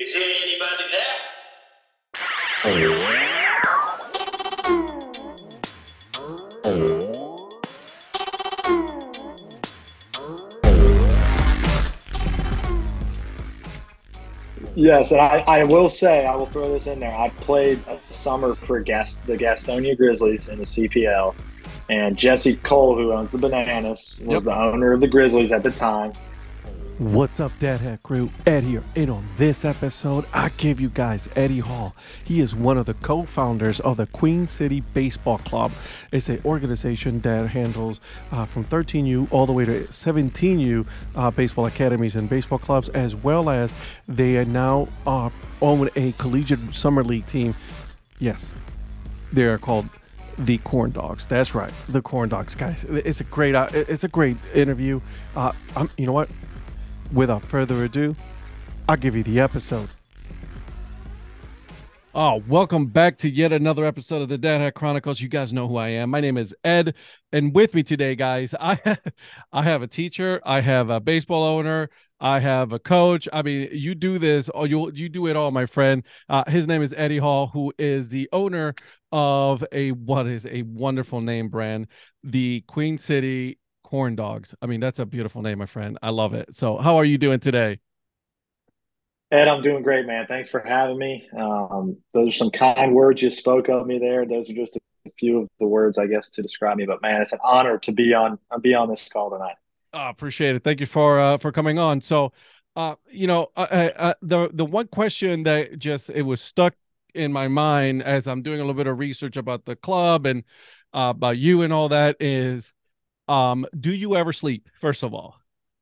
Is there anybody there? Yes, and I, I will say, I will throw this in there. I played a summer for Gas, the Gastonia Grizzlies in the CPL, and Jesse Cole, who owns the Bananas, was Yep. the owner of the Grizzlies at the time. What's up, Dad Hat Crew? Ed here. And on this episode, I give you guys Eddy Hall. He is one of the co founders of the Queen City Baseball Club. It's an organization that handles uh, from 13U all the way to 17U uh, baseball academies and baseball clubs, as well as they are now uh, own a collegiate summer league team. Yes, they are called the corn dogs that's right the corn dogs guys it's a great uh, it's a great interview uh you know what without further ado i'll give you the episode Oh, welcome back to yet another episode of the Dad Hat Chronicles. You guys know who I am. My name is Ed, and with me today, guys, I I have a teacher, I have a baseball owner, I have a coach. I mean, you do this, or you you do it all, my friend. Uh, his name is Eddy Hall, who is the owner of a what is a wonderful name brand, the Queen City Corn Dogs. I mean, that's a beautiful name, my friend. I love it. So, how are you doing today? Ed, I'm doing great, man. Thanks for having me. Um, those are some kind words you spoke of me there. Those are just a few of the words, I guess, to describe me. But man, it's an honor to be on be on this call tonight. Oh, appreciate it. Thank you for uh, for coming on. So, uh, you know, I, I, I, the the one question that just it was stuck in my mind as I'm doing a little bit of research about the club and uh, about you and all that is, um, do you ever sleep? First of all,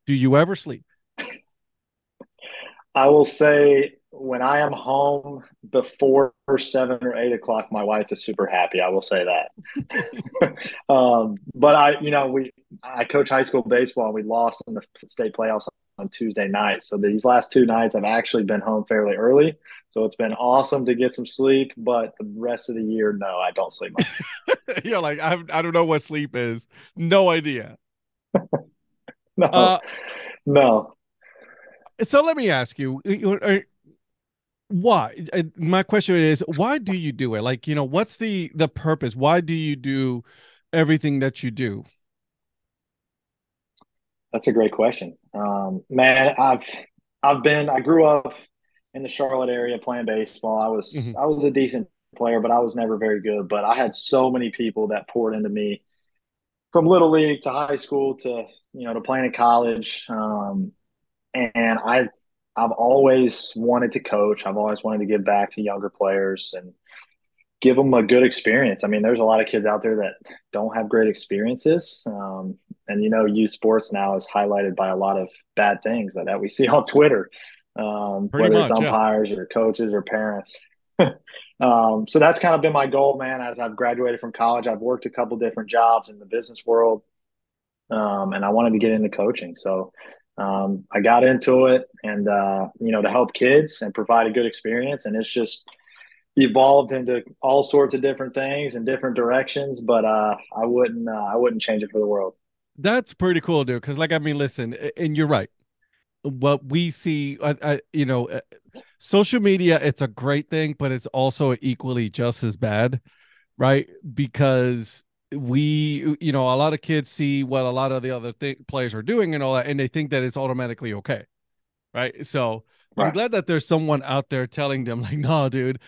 do you ever sleep? I will say when I am home before seven or eight o'clock, my wife is super happy. I will say that. um, but I, you know, we I coach high school baseball. and We lost in the state playoffs on Tuesday night, so these last two nights I've actually been home fairly early. So it's been awesome to get some sleep. But the rest of the year, no, I don't sleep much. You're like I I don't know what sleep is. No idea. No, Uh, no. so let me ask you, why? uh, My question is, why do you do it? Like, you know, what's the the purpose? Why do you do everything that you do? That's a great question. Um, man, I've I've been I grew up in the Charlotte area playing baseball. I was Mhm. I was a decent player, but I was never very good. But I had so many people that poured into me from little league to high school to you know to playing in college. Um, and I I've always wanted to coach. I've always wanted to give back to younger players and give them a good experience. I mean, there's a lot of kids out there that don't have great experiences. Um, and you know, youth sports now is highlighted by a lot of bad things that, that we see on Twitter, um, Pretty whether it's much, yeah. umpires or coaches or parents. um, so that's kind of been my goal, man. As I've graduated from college, I've worked a couple different jobs in the business world, um, and I wanted to get into coaching. So um, I got into it, and uh, you know, to help kids and provide a good experience, and it's just evolved into all sorts of different things and different directions. But uh, I wouldn't, uh, I wouldn't change it for the world. That's pretty cool, dude. Because, like, I mean, listen, and you're right. What we see, I, I, you know, uh, social media, it's a great thing, but it's also equally just as bad, right? Because we, you know, a lot of kids see what a lot of the other th- players are doing and all that, and they think that it's automatically okay, right? So I'm glad that there's someone out there telling them, like, no, dude,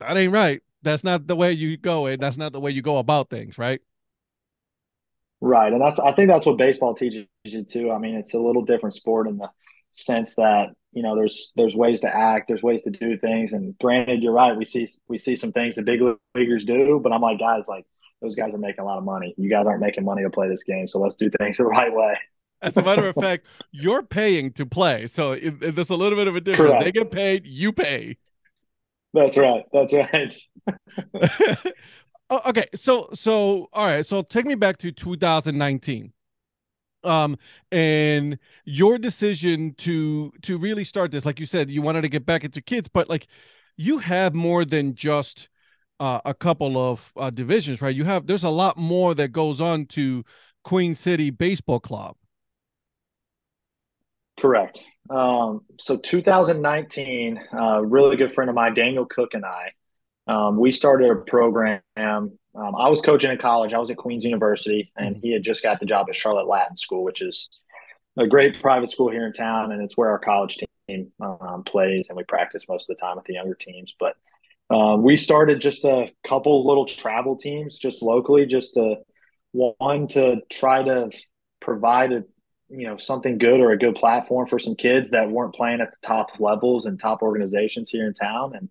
that ain't right. That's not the way you go, and that's not the way you go about things, right? Right, and that's I think that's what baseball teaches you too. I mean, it's a little different sport in the sense that you know there's there's ways to act, there's ways to do things. And granted, you're right. We see we see some things that big leaguers do, but I'm like, guys, like those guys are making a lot of money. You guys aren't making money to play this game, so let's do things the right way. As a matter of fact, you're paying to play, so it, it- there's a little bit of a difference. Correct. They get paid, you pay. That's right. That's right. Okay, so so all right, so take me back to 2019, um, and your decision to to really start this. Like you said, you wanted to get back into kids, but like you have more than just uh, a couple of uh, divisions, right? You have there's a lot more that goes on to Queen City Baseball Club. Correct. Um, so 2019, a uh, really good friend of mine, Daniel Cook, and I, um, we started a program. Um, I was coaching in college. I was at Queens University, and mm-hmm. he had just got the job at Charlotte Latin School, which is a great private school here in town, and it's where our college team um, plays, and we practice most of the time with the younger teams. But um, we started just a couple little travel teams, just locally, just to one to try to provide a you know something good or a good platform for some kids that weren't playing at the top levels and top organizations here in town and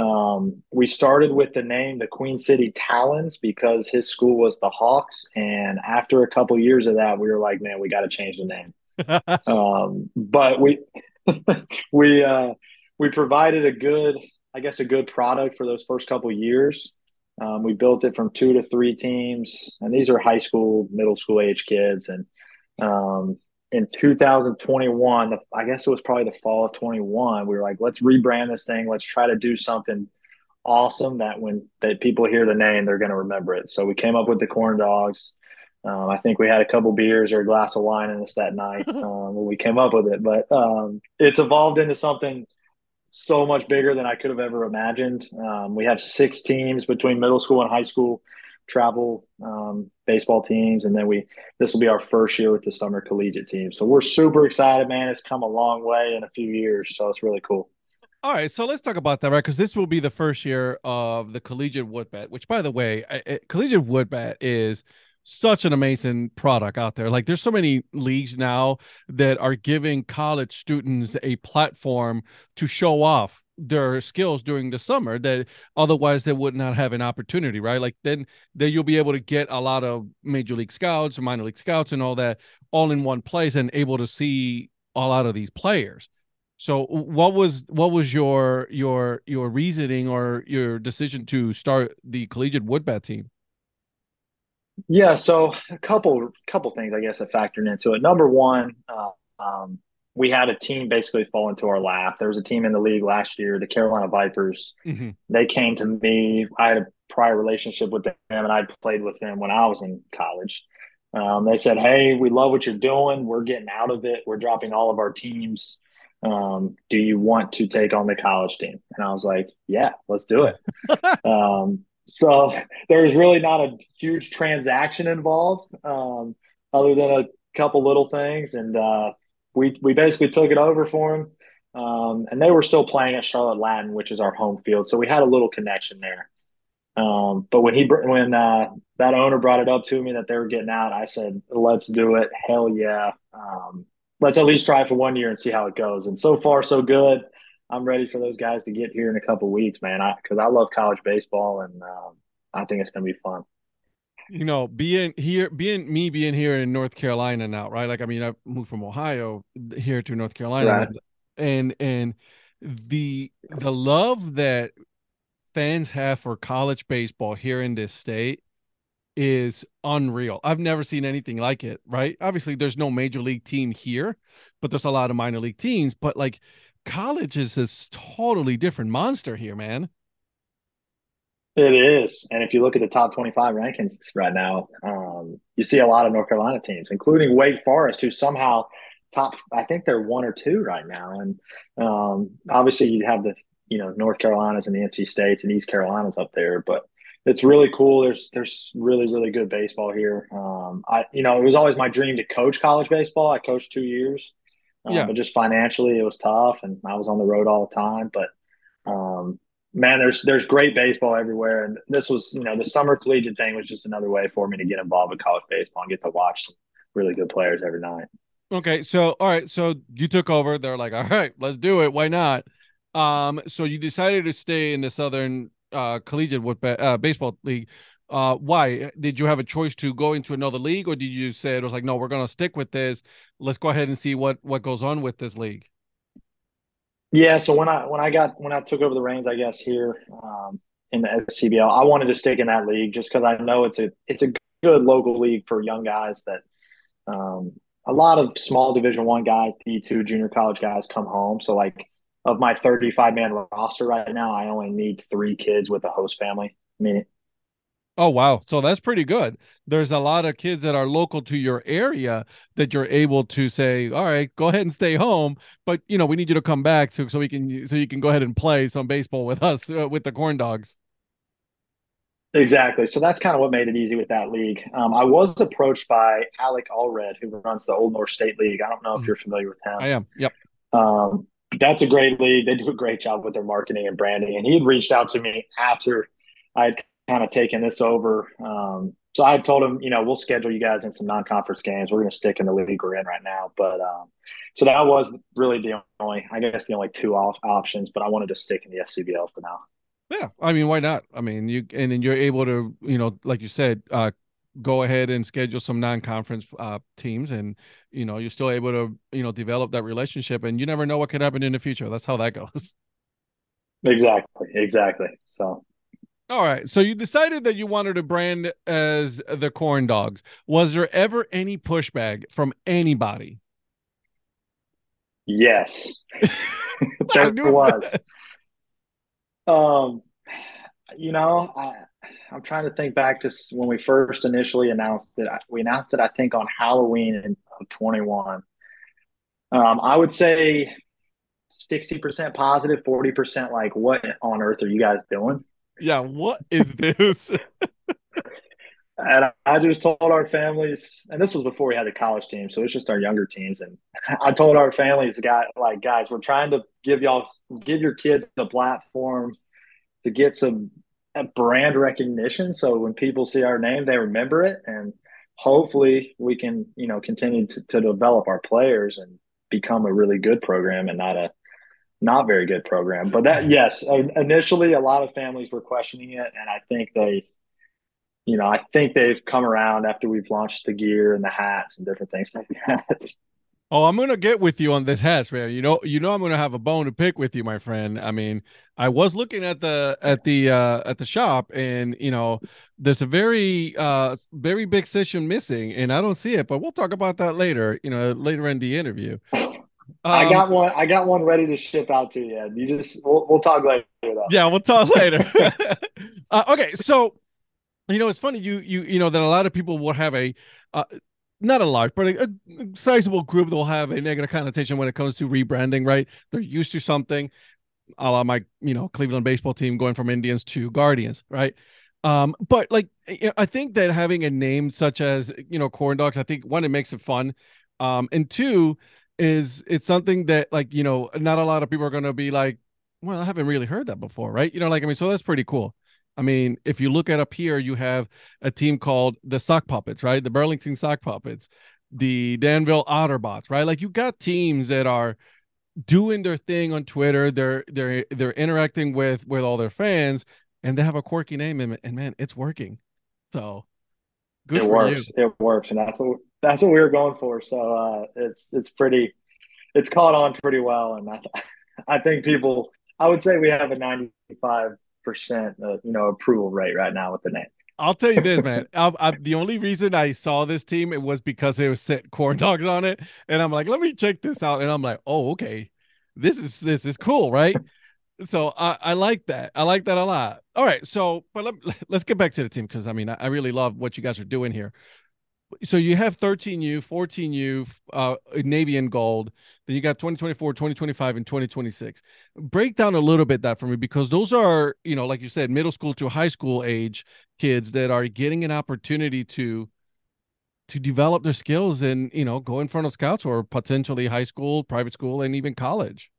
um, we started with the name the queen city talons because his school was the hawks. And after a couple years of that we were like man we got to change the name. Um, but we we uh, we provided a good i guess a good product for those first couple years. Um, we built it from two to three teams. And these are high school middle school age kids. And um, in 2021, I guess it was probably the fall of 21, we were like, let's rebrand this thing. Let's try to do something awesome that when that people hear the name, they're going to remember it. So we came up with the corn dogs. Um, I think we had a couple beers or a glass of wine in us that night um, when we came up with it. But um, it's evolved into something so much bigger than I could have ever imagined. Um, we have six teams between middle school and high school travel um, baseball teams, and then we this will be our first year with the summer collegiate team. So we're super excited, man. It's come a long way in a few years, so it's really cool. All right, so let's talk about that, right? Because this will be the first year of the collegiate wood bat. Which, by the way, I, I, collegiate wood bat is such an amazing product out there. Like there's so many leagues now that are giving college students a platform to show off their skills during the summer that otherwise they would not have an opportunity, right? Like then then you'll be able to get a lot of major league scouts or minor league scouts and all that all in one place and able to see a lot of these players. So what was what was your your your reasoning or your decision to start the collegiate woodbat team? Yeah, so a couple couple things I guess that factored into it. Number one, uh, um, we had a team basically fall into our lap. There was a team in the league last year, the Carolina Vipers. Mm-hmm. They came to me. I had a prior relationship with them, and I'd played with them when I was in college. Um, they said, "Hey, we love what you're doing. We're getting out of it. We're dropping all of our teams. Um, do you want to take on the college team?" And I was like, "Yeah, let's do it." um, so was really not a huge transaction involved, um, other than a couple little things, and uh, we we basically took it over for him. Um, and they were still playing at Charlotte Latin, which is our home field, so we had a little connection there. Um, but when he when uh, that owner brought it up to me that they were getting out, I said, "Let's do it! Hell yeah! Um, let's at least try for one year and see how it goes." And so far, so good. I'm ready for those guys to get here in a couple weeks, man. Because I, I, love college baseball, and um, I think it's going to be fun you know, being here, being me being here in North Carolina now, right? Like, I mean, I moved from Ohio here to North Carolina, right. and and the the love that fans have for college baseball here in this state is unreal. I've never seen anything like it, right? Obviously, there's no major league team here, but there's a lot of minor league teams. But like, college is this totally different monster here, man. It is. And if you look at the top 25 rankings right now, um, you see a lot of North Carolina teams, including Wake Forest, who somehow top, I think they're one or two right now. And um, obviously, you have the, you know, North Carolinas and the NC States and East Carolinas up there. But it's really cool. There's there's really really good baseball here. Um, I you know it was always my dream to coach college baseball. I coached two years, um, yeah. but just financially it was tough, and I was on the road all the time. But um, man, there's there's great baseball everywhere, and this was you know the summer collegiate thing was just another way for me to get involved with college baseball and get to watch some really good players every night. Okay, so all right, so you took over. They're like, all right, let's do it. Why not? Um, so you decided to stay in the Southern uh, Collegiate with, uh, Baseball League. Uh, why did you have a choice to go into another league, or did you say it was like, no, we're gonna stick with this? Let's go ahead and see what what goes on with this league. Yeah, so when I when I got when I took over the reins, I guess here um, in the SCBL, I wanted to stick in that league just because I know it's a it's a good local league for young guys that um, a lot of small Division One guys, D two junior college guys come home. So like of my thirty five man roster right now, I only need three kids with a host family. I mean, Oh wow. So that's pretty good. There's a lot of kids that are local to your area that you're able to say, "All right, go ahead and stay home, but you know, we need you to come back so so we can so you can go ahead and play some baseball with us uh, with the Corn Dogs." Exactly. So that's kind of what made it easy with that league. Um, I was approached by Alec Allred, who runs the Old North State League. I don't know if mm-hmm. you're familiar with him. I am. Yep. Um, that's a great league. They do a great job with their marketing and branding. And he had reached out to me after I had kind of taking this over. Um, so I told him, you know, we'll schedule you guys in some non-conference games. We're going to stick in the league we're in right now. But um, so that was really the only, I guess, the only two off options. But I wanted to stick in the SCBL for now. Yeah, I mean, why not? I mean, you and then you're able to, you know, like you said, uh, go ahead and schedule some non-conference uh, teams, and you know, you're still able to, you know, develop that relationship, and you never know what could happen in the future. That's how that goes. Exactly. Exactly. So all right. So you decided that you wanted to brand as the corn dogs. Was there ever any pushback from anybody? Yes. there was. Um, you know, I, I'm trying to think back to when we first initially announced it. We announced it, I think, on Halloween in 21. Um, I would say 60% positive, 40% like, what on earth are you guys doing? Yeah, what is this? and I just told our families, and this was before we had the college team, so it's just our younger teams. And I told our families, guys, like guys, we're trying to give y'all, give your kids a platform to get some uh, brand recognition. So when people see our name, they remember it, and hopefully we can, you know, continue to, to develop our players and become a really good program and not a not very good program. But that, yes, initially a lot of families were questioning it, and I think they, you know, I think they've come around after we've launched the gear and the hats and different things like that. Oh, I'm gonna get with you on this hats, man. You know, you know, I'm gonna have a bone to pick with you, my friend. I mean, I was looking at the at the uh at the shop, and you know, there's a very uh very big session missing, and I don't see it. But we'll talk about that later. You know, later in the interview. Um, I got one. I got one ready to ship out to you. You just we'll, we'll talk later. Though. Yeah, we'll talk later. uh, okay, so you know it's funny you you you know that a lot of people will have a uh, not a large but a, a, sizable group that will have a negative connotation when it comes to rebranding. Right, they're used to something. A la my you know Cleveland baseball team going from Indians to Guardians. Right. Um, but like I think that having a name such as you know corn dogs, I think one it makes it fun. Um, and two, is it's something that like you know not a lot of people are going to be like well i haven't really heard that before right? You know like i mean so that's pretty cool. I mean if you look at up here you have a team called the sock puppets right? The burlington sock puppets the danville otterbots right? Like you got teams that are doing their thing on twitter. They're they're they're interacting with with all their fans and they have a quirky name and, and man it's working. So good it works you. it works and that's what that's what we were going for. So uh, it's it's pretty, it's caught on pretty well, and I, I think people, I would say we have a ninety five percent, uh, you know, approval rate right now with the name. I'll tell you this, man. I, I, the only reason I saw this team it was because they was set corn dogs on it, and I'm like, let me check this out, and I'm like, oh, okay, this is this is cool, right? so I, I like that. I like that a lot. All right, so but let, let's get back to the team because I mean I, I really love what you guys are doing here so you have 13U, 14U, uh, Navy and Gold. Then you got 2024, 2025, and 2026. Break down a little bit that for me because those are, you know, like you said, middle school to high school age kids that are getting an opportunity to to develop their skills and you know go in front of scouts or potentially high school, private school, and even college.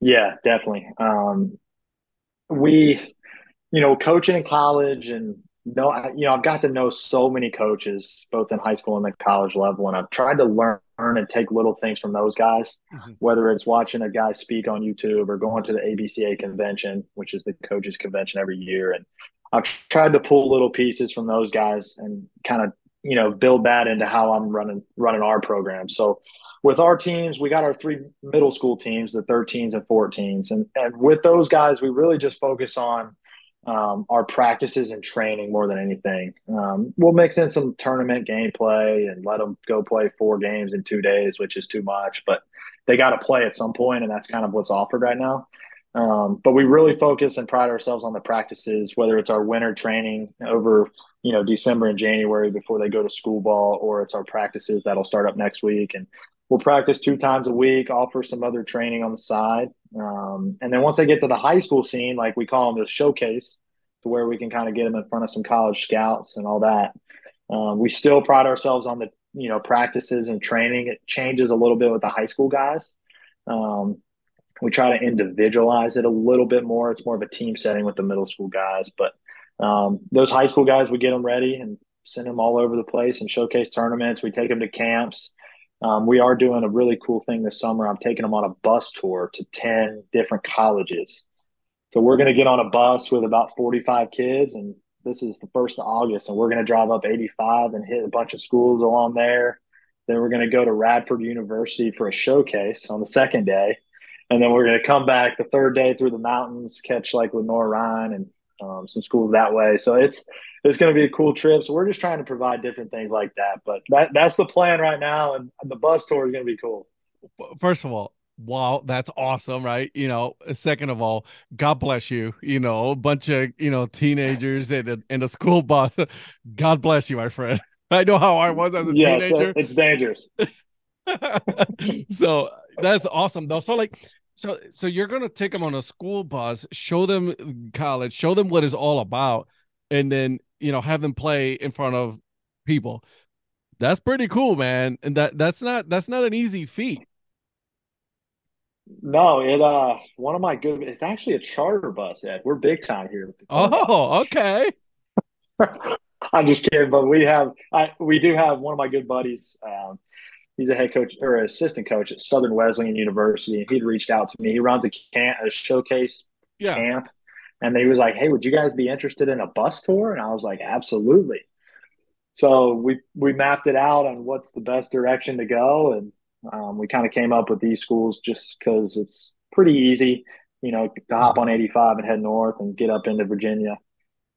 Yeah, definitely. Um, we, you know, coaching in college and no, I, you know, I've got to know so many coaches, both in high school and the college level, and I've tried to learn and take little things from those guys, mm-hmm. whether it's watching a guy speak on YouTube or going to the ABCA convention, which is the coaches convention every year. And I've tried to pull little pieces from those guys and kind of, you know, build that into how I'm running, running our program. So with our teams, we got our three middle school teams, the 13s and 14s. And, and with those guys, we really just focus on, um, our practices and training more than anything. Um, we'll mix in some tournament gameplay and let them go play four games in two days, which is too much, but they got to play at some point, and that's kind of what's offered right now. Um, but we really focus and pride ourselves on the practices, whether it's our winter training over you know December and January before they go to school ball, or it's our practices that'll start up next week, and we'll practice two times a week, offer some other training on the side, um, and then once they get to the high school scene, like we call them the showcase, to where we can kind of get them in front of some college scouts and all that. Um, we still pride ourselves on the you know practices and training. It changes a little bit with the high school guys. Um, we try to individualize it a little bit more. It's more of a team setting with the middle school guys, but um, those high school guys, we get them ready and send them all over the place and showcase tournaments. We take them to camps. Um, we are doing a really cool thing this summer. I'm taking them on a bus tour to 10 different colleges. So we're going to get on a bus with about 45 kids, and this is the first of August, and we're going to drive up 85 and hit a bunch of schools along there. Then we're going to go to Radford University for a showcase on the second day and then we're going to come back the third day through the mountains, catch like Lenoir-Rhyne and um, some schools that way. So it's it's going to be a cool trip. So we're just trying to provide different things like that. But that that's the plan right now, and the bus tour is going to be cool. First of all, wow, that's awesome, right? You know, second of all, God bless you. You know, a bunch of you know teenagers in a, in a school bus. God bless you, my friend. I know how I was as a yes, teenager. It's dangerous. so that's awesome though. So like so so you're gonna take them on a school bus, show them college, show them what it's all about, and then you know have them play in front of people. That's pretty cool, man. And that that's not that's not an easy feat. No, it uh one of my good it's actually a charter bus, Ed. We're big time here. Oh, okay. I'm just kidding, but we have I we do have one of my good buddies. Um, he's a head coach or assistant coach at Southern Wesleyan University, and he'd reached out to me. He runs a camp, a showcase yeah. camp, and he was like, "Hey, would you guys be interested in a bus tour?" And I was like, "Absolutely." So we we mapped it out on what's the best direction to go, and um, we kind of came up with these schools just because it's pretty easy, you know, to hop on 85 and head north and get up into Virginia.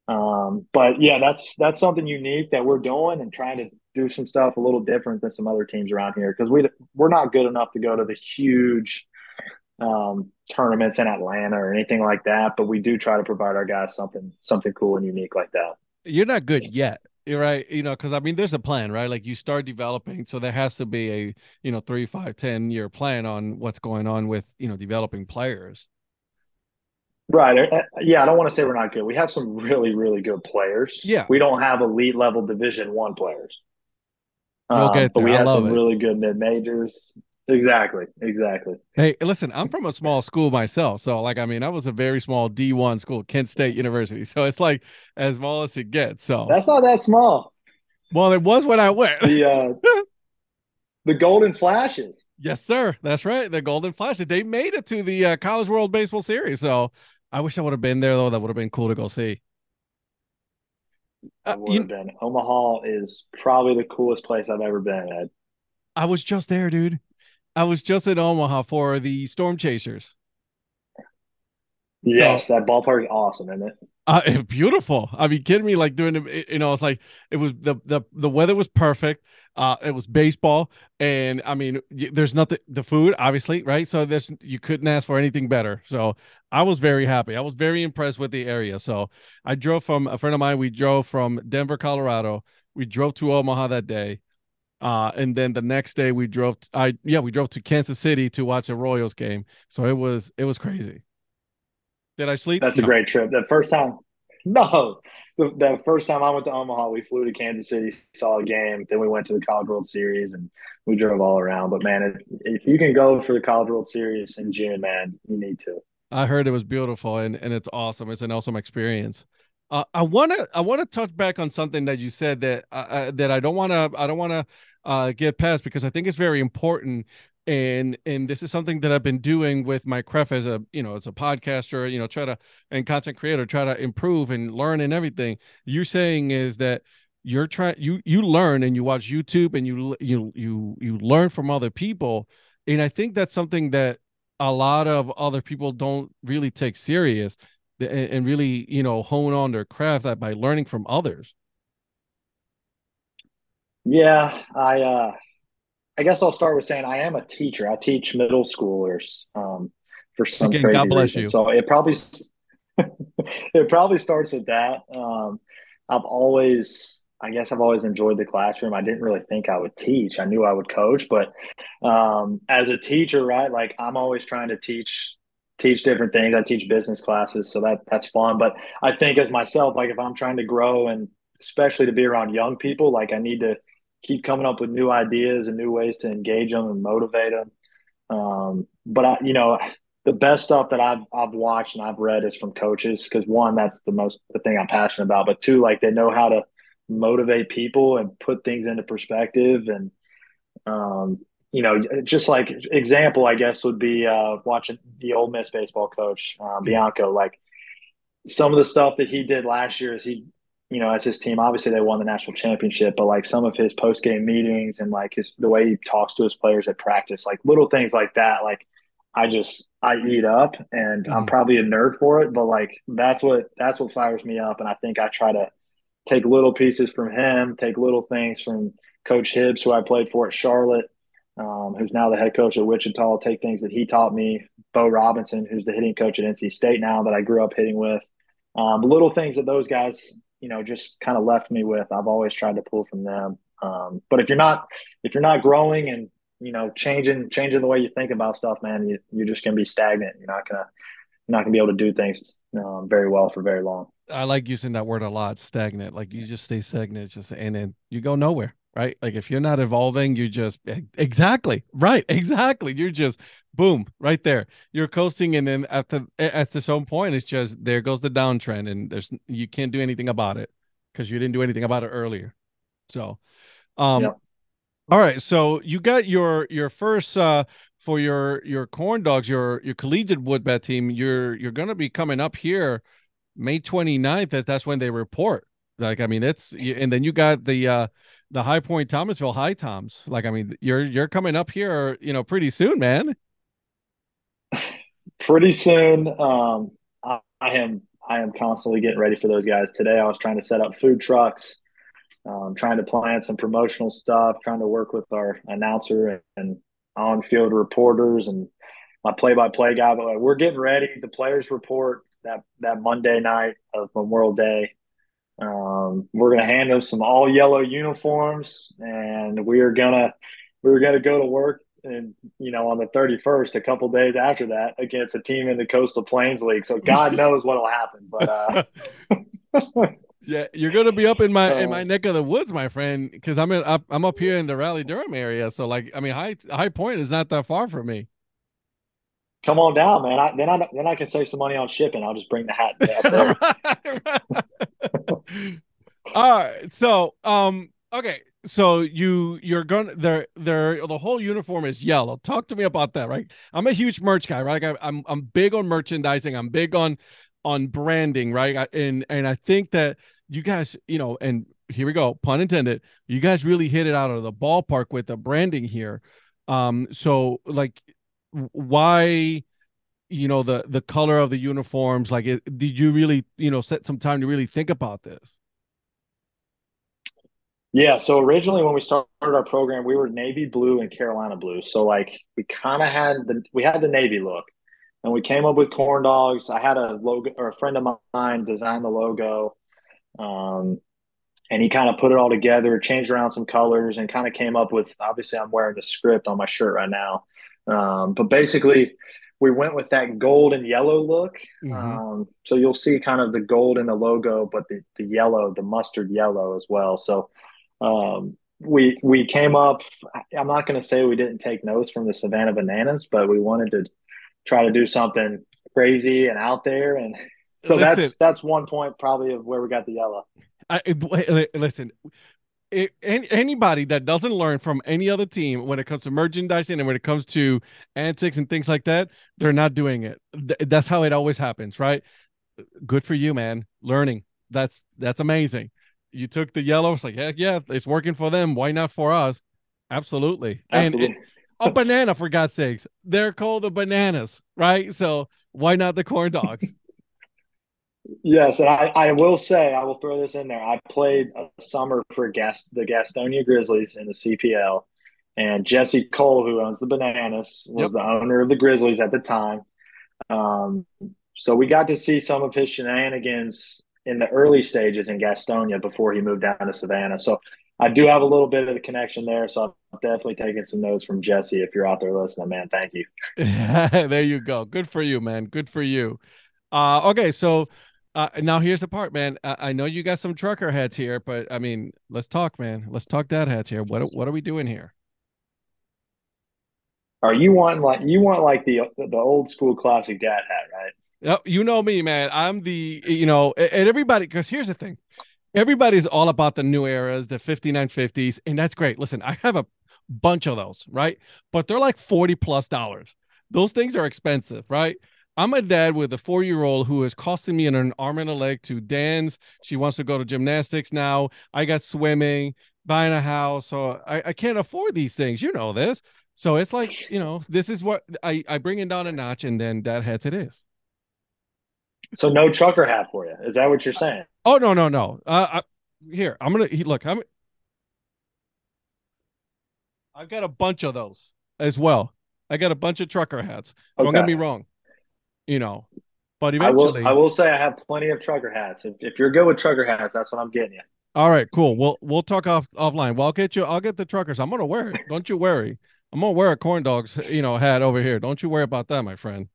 Um, but yeah, that's that's something unique that we're doing and trying to do some stuff a little different than some other teams around here because we we're not good enough to go to the huge um, tournaments in Atlanta or anything like that. But we do try to provide our guys something something cool and unique like that. You're not good yet. Right. You know, because I mean, there's a plan, right? Like you start developing, so there has to be a you know three, five, ten year plan on what's going on with you know developing players. Right. Yeah, I don't want to say we're not good. We have some really, really good players. Yeah. We don't have elite level Division One players. Um, but we have some it. really good mid majors. Exactly. Exactly. Hey, listen, I'm from a small school myself. So, like, I mean, I was a very small D1 school, Kent State University. So it's like as small as it gets. So that's not that small. Well, it was when I went. The, uh, the Golden Flashes. Yes, sir. That's right. The Golden Flashes. They made it to the uh, College World Baseball Series. So I wish I would have been there though. That would have been cool to go see. Uh, would have been. Omaha is probably the coolest place I've ever been. Ed. I was just there, dude. I was just in Omaha for the Storm Chasers. Yes, so, that ballpark is awesome, isn't it? Uh, beautiful. I mean, kidding me? Like doing it, you know, it's like it was the the the weather was perfect. Uh, it was baseball, and I mean, there's nothing. The food, obviously, right? So there's you couldn't ask for anything better. So I was very happy. I was very impressed with the area. So I drove from a friend of mine. We drove from Denver, Colorado. We drove to Omaha that day, uh, and then the next day we drove. I yeah, we drove to Kansas City to watch a Royals game. So it was it was crazy. Did I sleep? That's no. a great trip. The first time, no, the, the, first time I went to Omaha, we flew to Kansas City, saw a game, then we went to the College World Series, and we drove all around. But man, if, if you can go for the College World Series in June, man, you need to. I heard it was beautiful and and it's awesome. It's an awesome experience. Uh, I want to I want to touch back on something that you said that uh, uh that I don't want to I don't want to uh, get past because I think it's very important and and this is something that I've been doing with my craft as a you know as a podcaster you know try to and content creator try to improve and learn and everything. You're saying is that you're trying you you learn and you watch YouTube and you you you you learn from other people. And I think that's something that a lot of other people don't really take serious and, and really you know hone on their craft that by learning from others. Yeah I uh I guess I'll start with saying I am a teacher. I teach middle schoolers um, for some Again, crazy God bless reason. You. So it probably it probably starts with that. Um, I've always, I guess, I've always enjoyed the classroom. I didn't really think I would teach. I knew I would coach, but um, as a teacher, right? Like I'm always trying to teach teach different things. I teach business classes, so that that's fun. But I think as myself, like if I'm trying to grow and especially to be around young people, like I need to keep coming up with new ideas and new ways to engage them and motivate them. Um, but I, you know, the best stuff that I've I've watched and I've read is from coaches because one, that's the most the thing I'm passionate about. But two, like they know how to motivate people and put things into perspective and um, you know, just like example, I guess would be uh, watching the Ole Miss baseball coach uh, Bianco. Like some of the stuff that he did last year is he, you know, as his team. Obviously, they won the national championship, but like some of his post game meetings and like his the way he talks to his players at practice, like little things like that. Like I just I eat up, and mm-hmm. I'm probably a nerd for it, but like that's what that's what fires me up, and I think I try to take little pieces from him, take little things from Coach Hibbs, who I played for at Charlotte um, who's now the head coach at Wichita, take things that he taught me. Bo Robinson, who's the hitting coach at NC State now that I grew up hitting with. Um, little things that those guys, you know, just kind of left me with. I've always tried to pull from them. Um, but if you're not, if you're not growing and you know changing, changing the way you think about stuff, man, you, you're just gonna be stagnant. You're not gonna, you're not gonna be able to do things um, very well for very long. I like using that word a lot, stagnant. Like you just stay stagnant, just and then you go nowhere right? Like if you're not evolving, you just exactly right, exactly. You're just boom right there. You're coasting, and then at the at the some point, it's just there goes the downtrend, and there's you can't do anything about it because you didn't do anything about it earlier. So, um, all right. So you got your your first uh for your your corn dogs, your your collegiate wood bat team. You're you're gonna be coming up here May 29th. That that's when they report. Like I mean, it's and then you got the uh the High Point Thomasville HiToms. Like, I mean, you're you're coming up here, you know, pretty soon, man. pretty soon. Um, I, I, am I am constantly getting ready for those guys. Today, I was trying to set up food trucks, um, trying to plan some promotional stuff, trying to work with our announcer and, and on-field reporters and my play-by-play guy. But we're getting ready. The players report that that Monday night of Memorial Day um, we're going to hand them some all yellow uniforms, and we are gonna we're gonna go to work and you know on the 31st, a couple days after that, against a team in the Coastal Plains League. So God knows what'll happen, but. Uh, Yeah, you're gonna be up in my in my neck of the woods, my friend, because I'm in up, I'm up here in the Raleigh Durham area. So like, I mean, High High Point is not that far from me come on down, man. I, then I then I can save some money on shipping. I'll just bring the hat. All right. So, um, okay. So you you're gonna there there the whole uniform is yellow. Talk to me about that, right? I'm a huge merch guy, right? I, I'm I'm big on merchandising. I'm big on on branding, right? I, and and I think that you guys, you know, and here we go, pun intended. You guys really hit it out of the ballpark with the branding here. Um, so like why you know the the color of the uniforms like it, did you really you know set some time to really think about this? Yeah so originally when we started our program we were navy blue and carolina blue. So like we kind of had the we had the navy look and we came up with corn dogs. I had a logo or a friend of mine design the logo um, and he kind of put it all together changed around some colors and kind of came up with obviously i'm wearing the script on my shirt right now. Um, but basically, we went with that gold and yellow look. Mm-hmm. Um, so you'll see kind of the gold in the logo, but the, the yellow, the mustard yellow as well. So um, we we came up. I'm not going to say we didn't take notes from the Savannah Bananas, but we wanted to try to do something crazy and out there. And so listen, that's that's one point probably of where we got the yellow. I, listen, it, anybody that doesn't learn from any other team when it comes to merchandising and when it comes to antics and things like that, they're not doing it. That's how it always happens, right? Good for you, man. Learning. That's that's amazing. You took the yellow. It's like, heck yeah, it's working for them. Why not for us? Absolutely. Absolutely. And, and a banana, for God's sakes. They're called the bananas, right? So why not the corn dogs? Yes, and I, I will say I will throw this in there. I played a summer for Gast- the Gastonia Grizzlies in the CPL, and Jesse Cole, who owns the Bananas, was yep. the owner of the Grizzlies at the time. Um, so we got to see some of his shenanigans in the early stages in Gastonia before he moved down to Savannah. So I do have a little bit of the connection there. So I'm definitely taking some notes from Jesse. If you're out there listening, man, thank you. there you go. Good for you, man. Good for you. Uh, okay, so uh, now here's the part, man. I, I know you got some trucker heads here, but I mean, let's talk, man. Let's talk dad heads here. What what are we doing here? Are you want like you want like the the old school classic dad hat, right? Yep, you know me, man. I'm the you know, and everybody because here's the thing. Everybody's all about the new eras, the 5950s, and that's great. Listen, I have a bunch of those, right? But they're like 40 plus dollars. Those things are expensive, right? I'm a dad with a four year old who is costing me an arm and a leg to dance. She wants to go to gymnastics now. I got swimming, buying a house. So I, I can't afford these things. You know this. So it's like, you know, this is what I, I bring it down a notch and then dad heads it is. So no trucker hat for you. Is that what you're saying? Oh, no, no, no. Uh, I, here, I'm going to look. I'm, I've got a bunch of those as well. I got a bunch of trucker hats. Okay. Don't get me wrong you know. But eventually, I will, I will say I have plenty of trucker hats. If, if you're good with trucker hats, that's what I'm getting you. All right, cool. We'll we'll talk off offline. Well, I'll get you. I'll get the truckers. I'm gonna wear it. Don't you worry. I'm gonna wear a corn dogs, you know, hat over here. Don't you worry about that, my friend.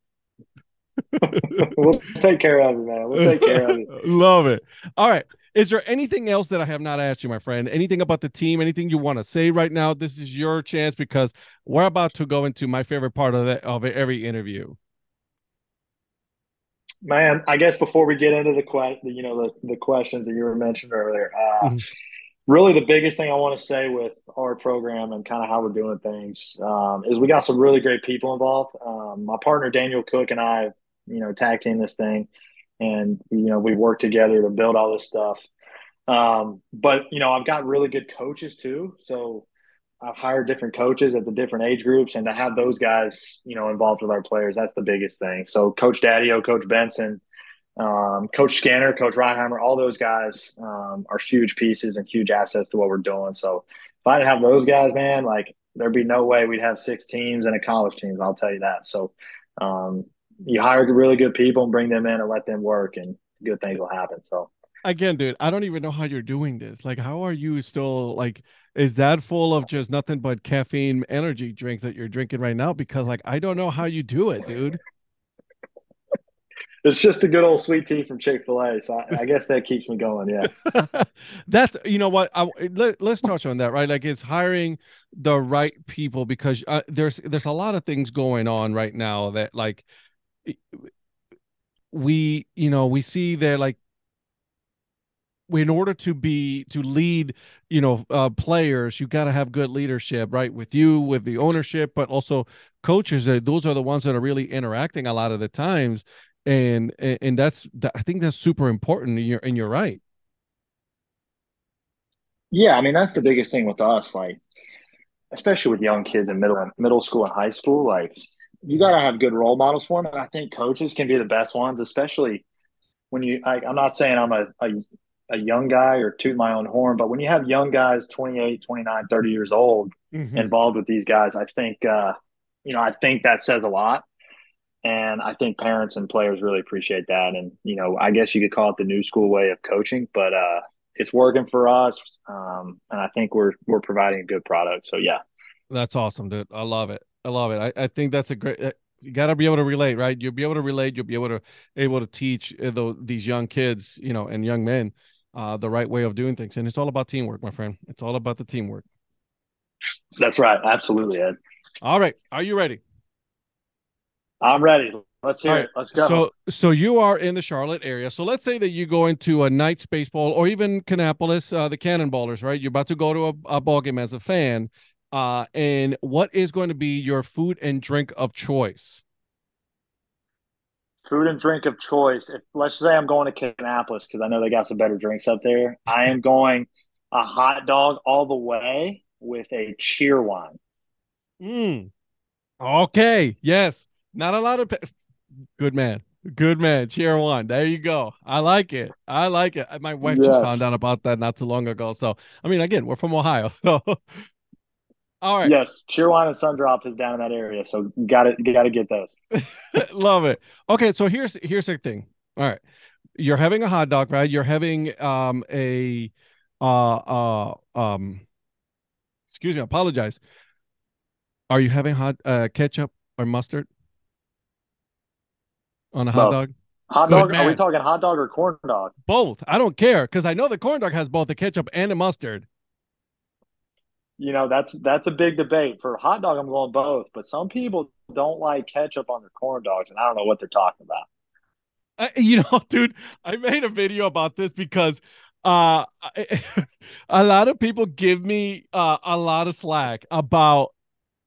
we'll take care of it, man. We'll take care of it. Love it. All right. Is there anything else that I have not asked you, my friend? Anything about the team? Anything you want to say right now? This is your chance because we're about to go into my favorite part of the, of every interview. Man, I guess before we get into the que- you know the, the questions that you were mentioned earlier, uh, mm-hmm. really the biggest thing I want to say with our program and kind of how we're doing things um, is we got some really great people involved. Um, my partner Daniel Cook and I, you know, tag team this thing, and you know we work together to build all this stuff. Um, but you know, I've got really good coaches too, so I've hired different coaches at the different age groups, and to have those guys, you know, involved with our players, that's the biggest thing. So, Coach Daddio, Coach Benson, um, Coach Scanner, Coach Reinheimer, all those guys um, are huge pieces and huge assets to what we're doing. So, if I didn't have those guys, man, like there'd be no way we'd have six teams and a college team. I'll tell you that. So, um, you hire really good people and bring them in and let them work, and good things will happen. So, again, dude, I don't even know how you're doing this. Like, how are you still like? Is that full of just nothing but caffeine energy drinks that you're drinking right now? Because like, I don't know how you do it, dude. It's just a good old sweet tea from Chick Fil A, so I, I, guess that keeps me going. Yeah, that's you know what. I, let, us touch on that, right? Like, it's hiring the right people because uh, there's there's a lot of things going on right now that like we you know we see that like in order to be to lead you know uh, players you got to have good leadership right with you with the ownership but also coaches uh, those are the ones that are really interacting a lot of the times and and that's i think that's super important and you're and you're right. Yeah i mean that's the biggest thing with us like especially with young kids in middle middle school and high school like you got to have good role models for them and i think coaches can be the best ones especially when you I, am not saying i'm a, a a young guy or toot my own horn, but when you have young guys 28, 29, 30 years old mm-hmm. involved with these guys, I think, uh, you know, I think that says a lot. And I think parents and players really appreciate that. And, you know, I guess you could call it the new school way of coaching, but uh, it's working for us. Um, and I think we're, we're providing a good product. So, yeah. That's awesome, dude. I love it. I love it. I, I think that's a great, uh, you got to be able to relate, right? You'll be able to relate. You'll be able to able to teach uh, the, these young kids, you know, and young men uh, the right way of doing things. And it's all about teamwork, my friend. It's all about the teamwork. That's right. Absolutely, Ed. All right. Are you ready? I'm ready. Let's hear right. it. Let's go. So, so you are in the Charlotte area. So let's say that you go into a Knights baseball or even Kannapolis, uh, the Cannonballers, right? You're about to go to a, a ball game as a fan. Uh, and what is going to be your food and drink of choice? Food and drink of choice. If let's say I'm going to Kannapolis because I know they got some better drinks up there, I am going a hot dog all the way with a Cheerwine. Mm. Okay. Yes. Not a lot of pe- good man. Good man. Cheerwine. There you go. I like it. I like it. My wife yes. just found out about that not too long ago. So I mean, again, we're from Ohio. So All right. Yes, Cheerwine and Sundrop is down in that area, so got to got to get those. Love it. Okay, so here's here's the thing. All right, you're having a hot dog, right? You're having um a uh uh um. Excuse me, I apologize. Are you having hot uh, ketchup or mustard on a hot dog? Hot Good dog? Are we talking hot dog or corn dog? Both. I don't care because I know the corn dog has both the ketchup and the mustard. You know, that's that's a big debate. For hot dog, I'm going both, but some people don't like ketchup on their corn dogs, and I don't know what they're talking about. Uh, you know, dude, I made a video about this because uh a lot of people give me uh, a lot of slack about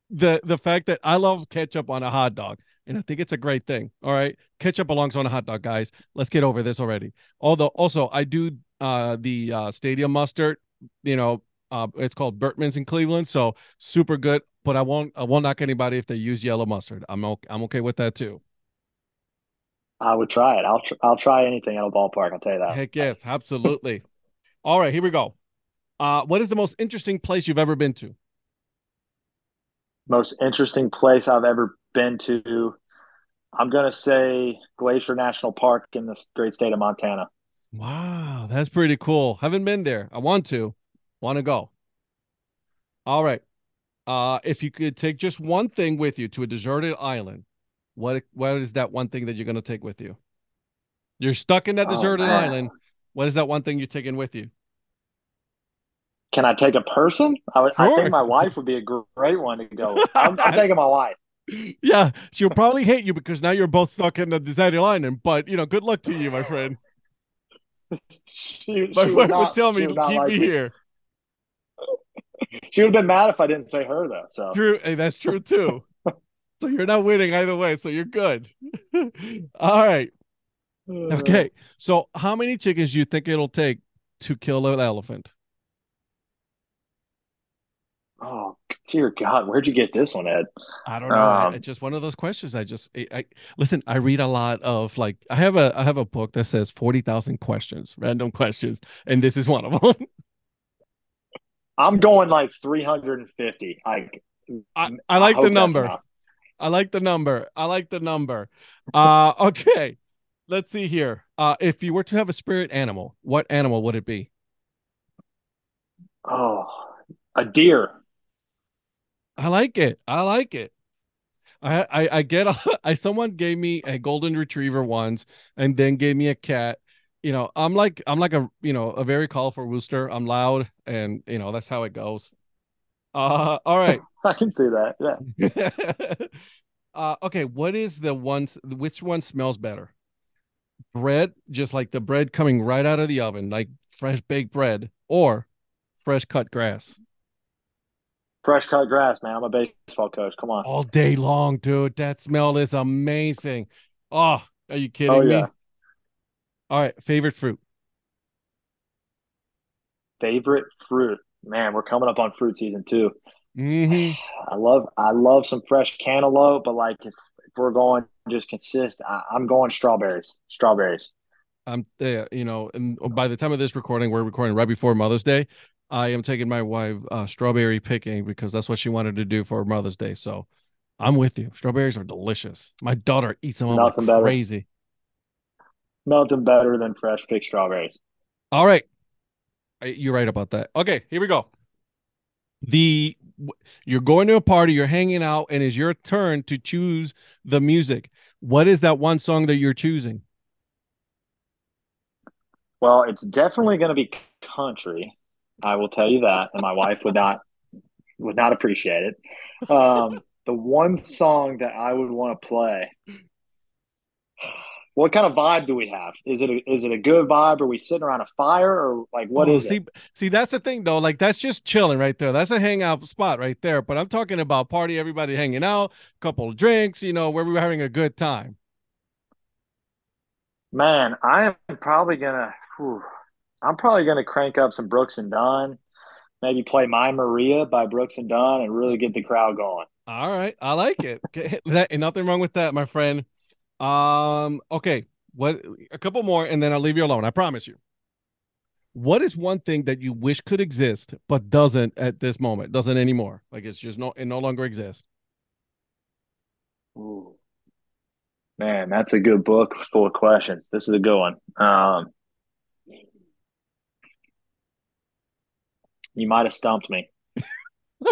the the fact that I love ketchup on a hot dog. And I think it's a great thing. All right. Ketchup belongs on a hot dog, guys. Let's get over this already. Although also I do uh the uh stadium mustard, you know, uh it's called Bertman's in Cleveland. So super good. But I won't I won't knock anybody if they use yellow mustard. I'm okay, I'm okay with that too. I would try it. I'll tr- I'll try anything at a ballpark. I'll tell you that. Heck yes, absolutely. All right, here we go. Uh, what is the most interesting place you've ever been to? Most interesting place I've ever been to. I'm gonna say Glacier National Park in the great state of Montana. Wow, that's pretty cool. Haven't been there. I want to. Want to go. All right. Uh, if you could take just one thing with you to a deserted island, what what is that one thing that you're gonna take with you? You're stuck in that Oh, deserted man. island. What is that one thing you're taking with you? Can I take a person? I, would, I think my wife would be a great one to go. I'm, I'm taking my wife. Yeah, she'll probably hate you because now you're both stuck in the deserted island. But you know, good luck to you, my friend. She, My she friend would would tell me, to keep like me here. She would have been mad if I didn't say her though. So True, hey, that's true too. so you're not winning either way, so you're good. All right. Okay. So how many chickens do you think it'll take to kill an elephant? Oh dear God, where'd you get this one, Ed? I don't know. Um, it's just one of those questions. I just I, I listen, I read a lot of like I have a I have a book that says 40,000 questions, random questions, and this is one of them. I'm going like 350. Like I, I like hope the number. I like the number. I like the number. Uh okay. Let's see here. Uh if you were to have a spirit animal, what animal would it be? Oh, a deer. I like it. I like it. I I, I get a, I someone gave me a golden retriever once and then gave me a cat. You know, I'm like I'm like a you know a very colorful rooster. I'm loud and you know that's how it goes. Uh all right. I can see that. Yeah. uh okay, what is the one which one smells better? Bread, just like the bread coming right out of the oven, like fresh baked bread, or fresh cut grass? Fresh cut grass, man. I'm a baseball coach. Come on. all day long, dude. That smell is amazing. Oh, are you kidding Oh, me? All right, favorite fruit. Favorite fruit. Man, we're coming up on fruit season too. hmm I love I love some fresh cantaloupe, but like if, if we're going just consist, I, I'm going strawberries. Strawberries. I'm uh, you know, and by the time of this recording, we're recording right before Mother's Day. I am taking my wife uh, strawberry picking because that's what she wanted to do for Mother's Day. So I'm with you. Strawberries are delicious. My daughter eats them all like better. crazy. Nothing better than fresh picked strawberries. All right. You're right about that. Okay, here we go. The you're going to a party, you're hanging out, and it's your turn to choose the music. What is that one song that you're choosing? Well, it's definitely going to be country. I will tell you that, and my wife would not would not appreciate it. Um, the one song that I would want to play. What kind of vibe do we have? Is it a, is it a good vibe? Are we sitting around a fire, or like what Oh, is see, it? see, that's the thing though. Like that's just chilling right there. That's a hangout spot right there. But I'm talking about party, everybody hanging out, couple of drinks, you know, where we were having a good time. Man, I am probably gonna. whew, I'm probably gonna crank up some Brooks and Dunn. Maybe play "My Maria" by Brooks and Dunn, and really get the crowd going. All right, I like it. Okay, that ain't nothing wrong with that, my friend. Um, okay, what a couple more, and then I'll leave you alone. I promise you. What is one thing that you wish could exist but doesn't at this moment? Doesn't anymore. Like it's just no it no longer exists. Ooh. Man, that's a good book full of questions. This is a good one. Um, you might have stumped me.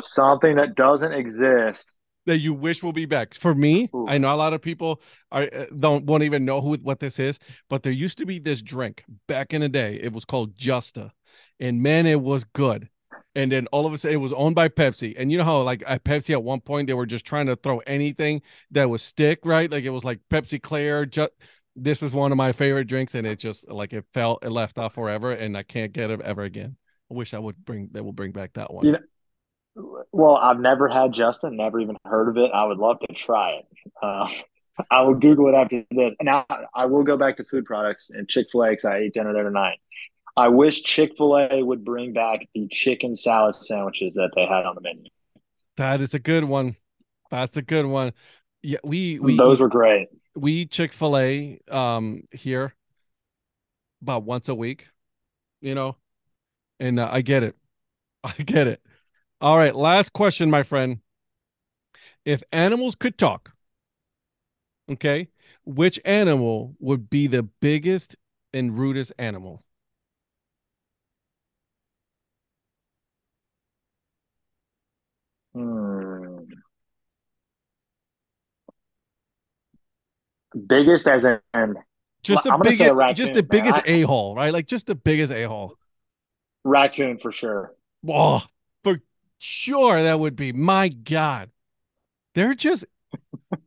Something that doesn't exist that you wish will be back. For me, Ooh. I know a lot of people are uh, don't won't even know who what this is, but there used to be this drink back in the day. It was called Josta, and man, it was good. And then all of a sudden, it was owned by Pepsi. And you know how, like at Pepsi, at one point they were just trying to throw anything that was stick, right? Like it was like Pepsi Clear. Just this was one of my favorite drinks, and it just like it felt it left off forever, and I can't get it ever again. I wish I would bring that will bring back that one. You know, well, I've never had Josta, never even heard of it. I would love to try it. Uh, I will Google it after this. Now, I will go back to food products and Chick fil A because I ate dinner there tonight. I wish Chick fil A would bring back the chicken salad sandwiches that they had on the menu. That is a good one. That's a good one. Yeah, we, we those were great. We Chick fil A um, here about once a week, you know, and uh, I get it. I get it. All right, last question, my friend. If animals could talk, okay, which animal would be the biggest and rudest animal? Hmm. Biggest as in just the biggest, just the biggest a hole, right? Like just the biggest a hole. Raccoon for sure. Oh, sure that would be. My god. They're just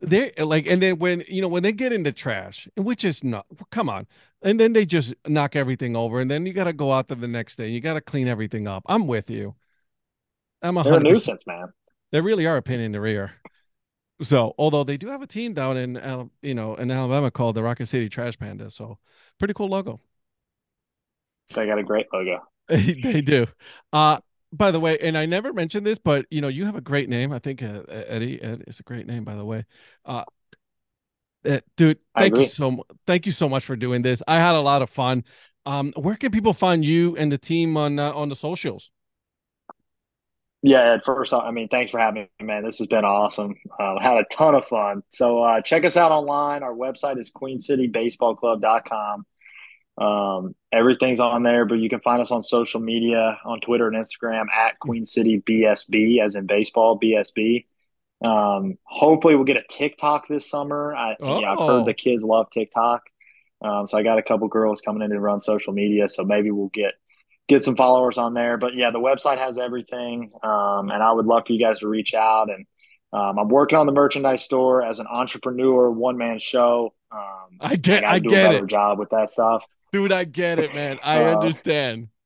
they're like and then when you know when they get into trash which is not come on. And then they just knock everything over and then you got to go out there the next day. You got to clean everything up. I'm with you. I'm a they're a nuisance man. They really are a pain in the rear. So although they do have a team down in you know in alabama called the rocket city trash panda so pretty cool logo. They got a great logo. They do. Uh by the way, and I never mentioned this, but you know, you have a great name. I think uh, Eddy Ed is a great name, by the way. Uh, uh dude, thank you so thank you so much for doing this. I had a lot of fun. Um, where can people find you and the team on uh, on the socials? Yeah, Ed, first, I mean, thanks for having me, man. This has been awesome. Uh, had a ton of fun. So uh, check us out online. Our website is queencitybaseballclub.com. Um, everything's on there, but you can find us on social media on Twitter and Instagram at Queen City BSB, as in baseball BSB. Um, hopefully, we'll get a TikTok this summer. I, oh. yeah, I've heard the oh. kids love TikTok, um, so I got a couple girls coming in to run social media. So maybe we'll get get some followers on there. But yeah, the website has everything, um, and I would love for you guys to reach out. And um, I'm working on the merchandise store as an entrepreneur, one man show. Um, I get, I, I get it. Job with that stuff. Dude, I get it, man. I uh, understand.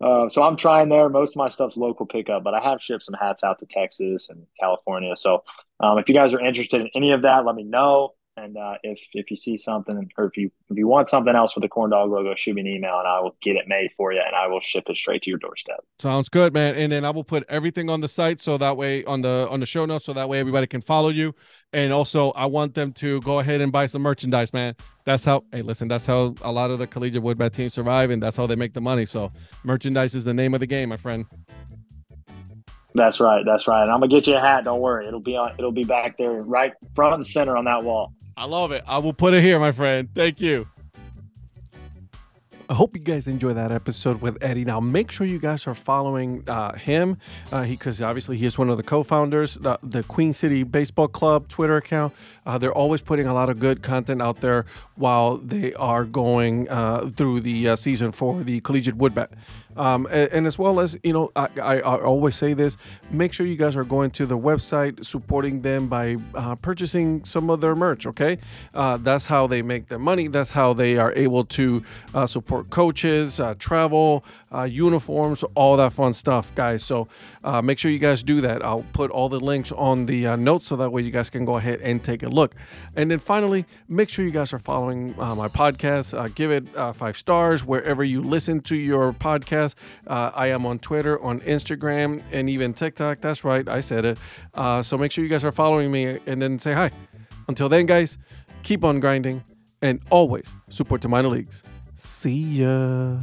Uh, so I'm trying there. Most of my stuff's local pickup, but I have shipped some hats out to Texas and California. So um, if you guys are interested in any of that, let me know. And uh, if if you see something or if you if you want something else with the corn dog logo, shoot me an email and I will get it made for you and I will ship it straight to your doorstep. Sounds good, man. And then I will put everything on the site so that way on the on the show notes so that way everybody can follow you. And also I want them to go ahead and buy some merchandise, man. That's how hey listen, that's how a lot of the collegiate wood bat teams survive and that's how they make the money. So merchandise is the name of the game, my friend. That's right. That's right. And I'm gonna get you a hat. Don't worry. It'll be on. It'll be back there, right front and center on that wall. I love it. I will put it here, my friend. Thank you. I hope you guys enjoy that episode with Eddy. Now, make sure you guys are following uh, him because uh, obviously he is one of the co-founders, the, the Queen City Baseball Club Twitter account. Uh, they're always putting a lot of good content out there while they are going uh, through the uh, season for the Collegiate Woodbat. Um, and, and, as well as, you know, I, I, I, always say this make sure you guys are going to the website, supporting them by uh, purchasing some of their merch, okay? Uh, that's how they make their money. That's how they are able to uh, support coaches, uh, travel, uniforms, all that fun stuff, guys. So make sure you guys do that. I'll put all the links on the notes so that way you guys can go ahead and take a look. And then finally, make sure you guys are following my podcast. give it five stars wherever you listen to your podcast podcast. Uh, I am on Twitter, on Instagram, and even TikTok. That's right, I said it. Uh, so make sure you guys are following me and then say hi. Until then, guys, keep on grinding and always support the minor leagues. See ya.